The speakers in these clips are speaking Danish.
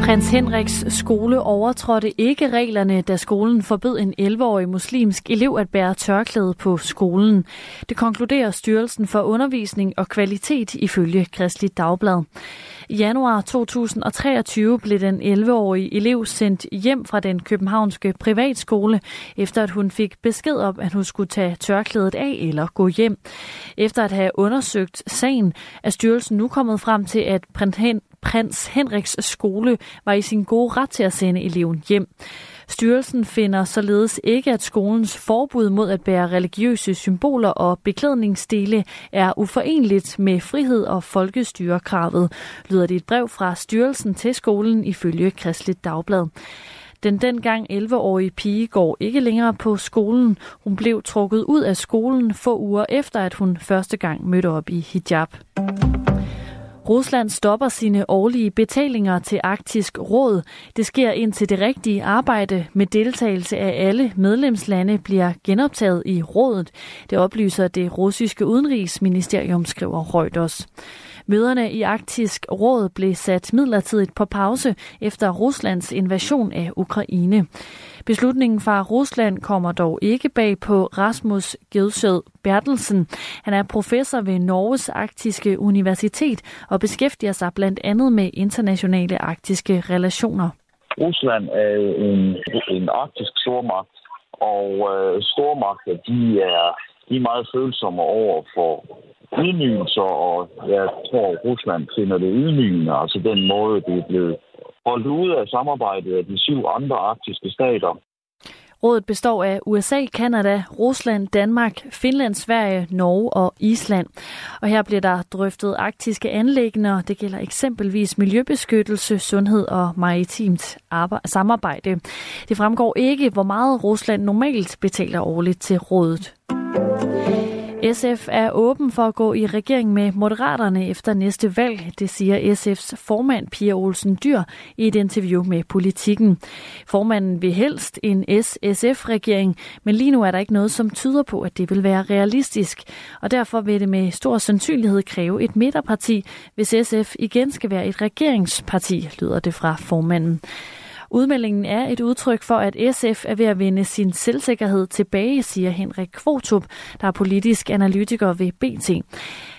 Prins Henriks skole overtrådte ikke reglerne, da skolen forbød en 11-årig muslimsk elev at bære tørklæde på skolen. Det konkluderer Styrelsen for Undervisning og Kvalitet ifølge Kristelig Dagblad. I januar 2023 blev den 11-årige elev sendt hjem fra den københavnske privatskole, efter at hun fik besked om, at hun skulle tage tørklædet af eller gå hjem. Efter at have undersøgt sagen, er styrelsen nu kommet frem til, at prins Henriks skole var i sin gode ret til at sende eleven hjem. Styrelsen finder således ikke, at skolens forbud mod at bære religiøse symboler og beklædningsdele er uforenligt med frihed og folkestyrekravet, lyder det et brev fra styrelsen til skolen ifølge Kristligt Dagblad. Den dengang 11-årige pige går ikke længere på skolen. Hun blev trukket ud af skolen få uger efter, at hun første gang mødte op i hijab. Rusland stopper sine årlige betalinger til Arktisk Råd. Det sker indtil det rigtige arbejde med deltagelse af alle medlemslande bliver genoptaget i rådet. Det oplyser det russiske udenrigsministerium, skriver Reuters. Møderne i Arktisk Råd blev sat midlertidigt på pause efter Ruslands invasion af Ukraine. Beslutningen fra Rusland kommer dog ikke bag på Rasmus Gedsød Bertelsen. Han er professor ved Norges Arktiske Universitet og beskæftiger sig blandt andet med internationale arktiske relationer. Rusland er en, en arktisk stormagt, og øh, stormagter de er, de er meget følsomme over for ydmygelser, og jeg tror, at Rusland finder det ydmygende, altså den måde, det er blevet holdt ude af samarbejdet af de syv andre arktiske stater. Rådet består af USA, Kanada, Rusland, Danmark, Finland, Sverige, Norge og Island. Og her bliver der drøftet arktiske anlægner. Det gælder eksempelvis miljøbeskyttelse, sundhed og maritimt samarbejde. Det fremgår ikke, hvor meget Rusland normalt betaler årligt til rådet. SF er åben for at gå i regering med Moderaterne efter næste valg, det siger SF's formand Pia Olsen Dyr i et interview med Politikken. Formanden vil helst en S-SF-regering, men lige nu er der ikke noget, som tyder på, at det vil være realistisk, og derfor vil det med stor sandsynlighed kræve et midterparti, hvis SF igen skal være et regeringsparti, lyder det fra formanden. Udmeldingen er et udtryk for, at SF er ved at vinde sin selvsikkerhed tilbage, siger Henrik Kvotup, der er politisk analytiker ved BT.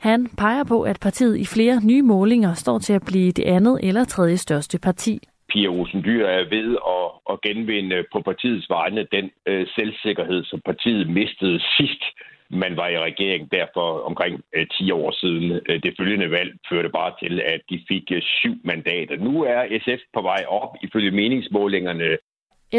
Han peger på, at partiet i flere nye målinger står til at blive det andet eller tredje største parti. Pia Olsen Dyr er ved at, at genvinde på partiets vegne den øh, selvsikkerhed, som partiet mistede sidst man var i regering derfor omkring øh, 10 år siden. Øh, det følgende valg førte bare til, at de fik øh, syv mandater. Nu er SF på vej op ifølge meningsmålingerne.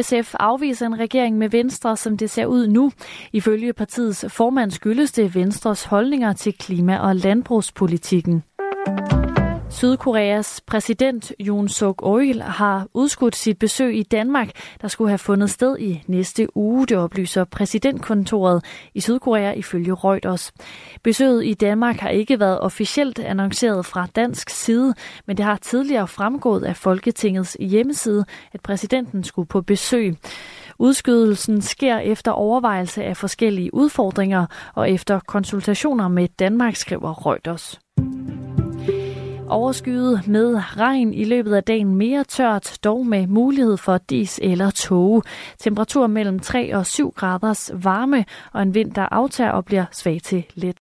SF afviser en regering med Venstre, som det ser ud nu. Ifølge partiets formand skyldes det Venstres holdninger til klima- og landbrugspolitikken. Sydkoreas præsident Yoon suk yeol har udskudt sit besøg i Danmark, der skulle have fundet sted i næste uge, det oplyser præsidentkontoret i Sydkorea ifølge Reuters. Besøget i Danmark har ikke været officielt annonceret fra dansk side, men det har tidligere fremgået af Folketingets hjemmeside, at præsidenten skulle på besøg. Udskydelsen sker efter overvejelse af forskellige udfordringer og efter konsultationer med Danmark, skriver Reuters. Overskyet med regn i løbet af dagen mere tørt, dog med mulighed for dis eller tåge. Temperatur mellem 3 og 7 graders varme og en vind, der aftager og bliver svag til let.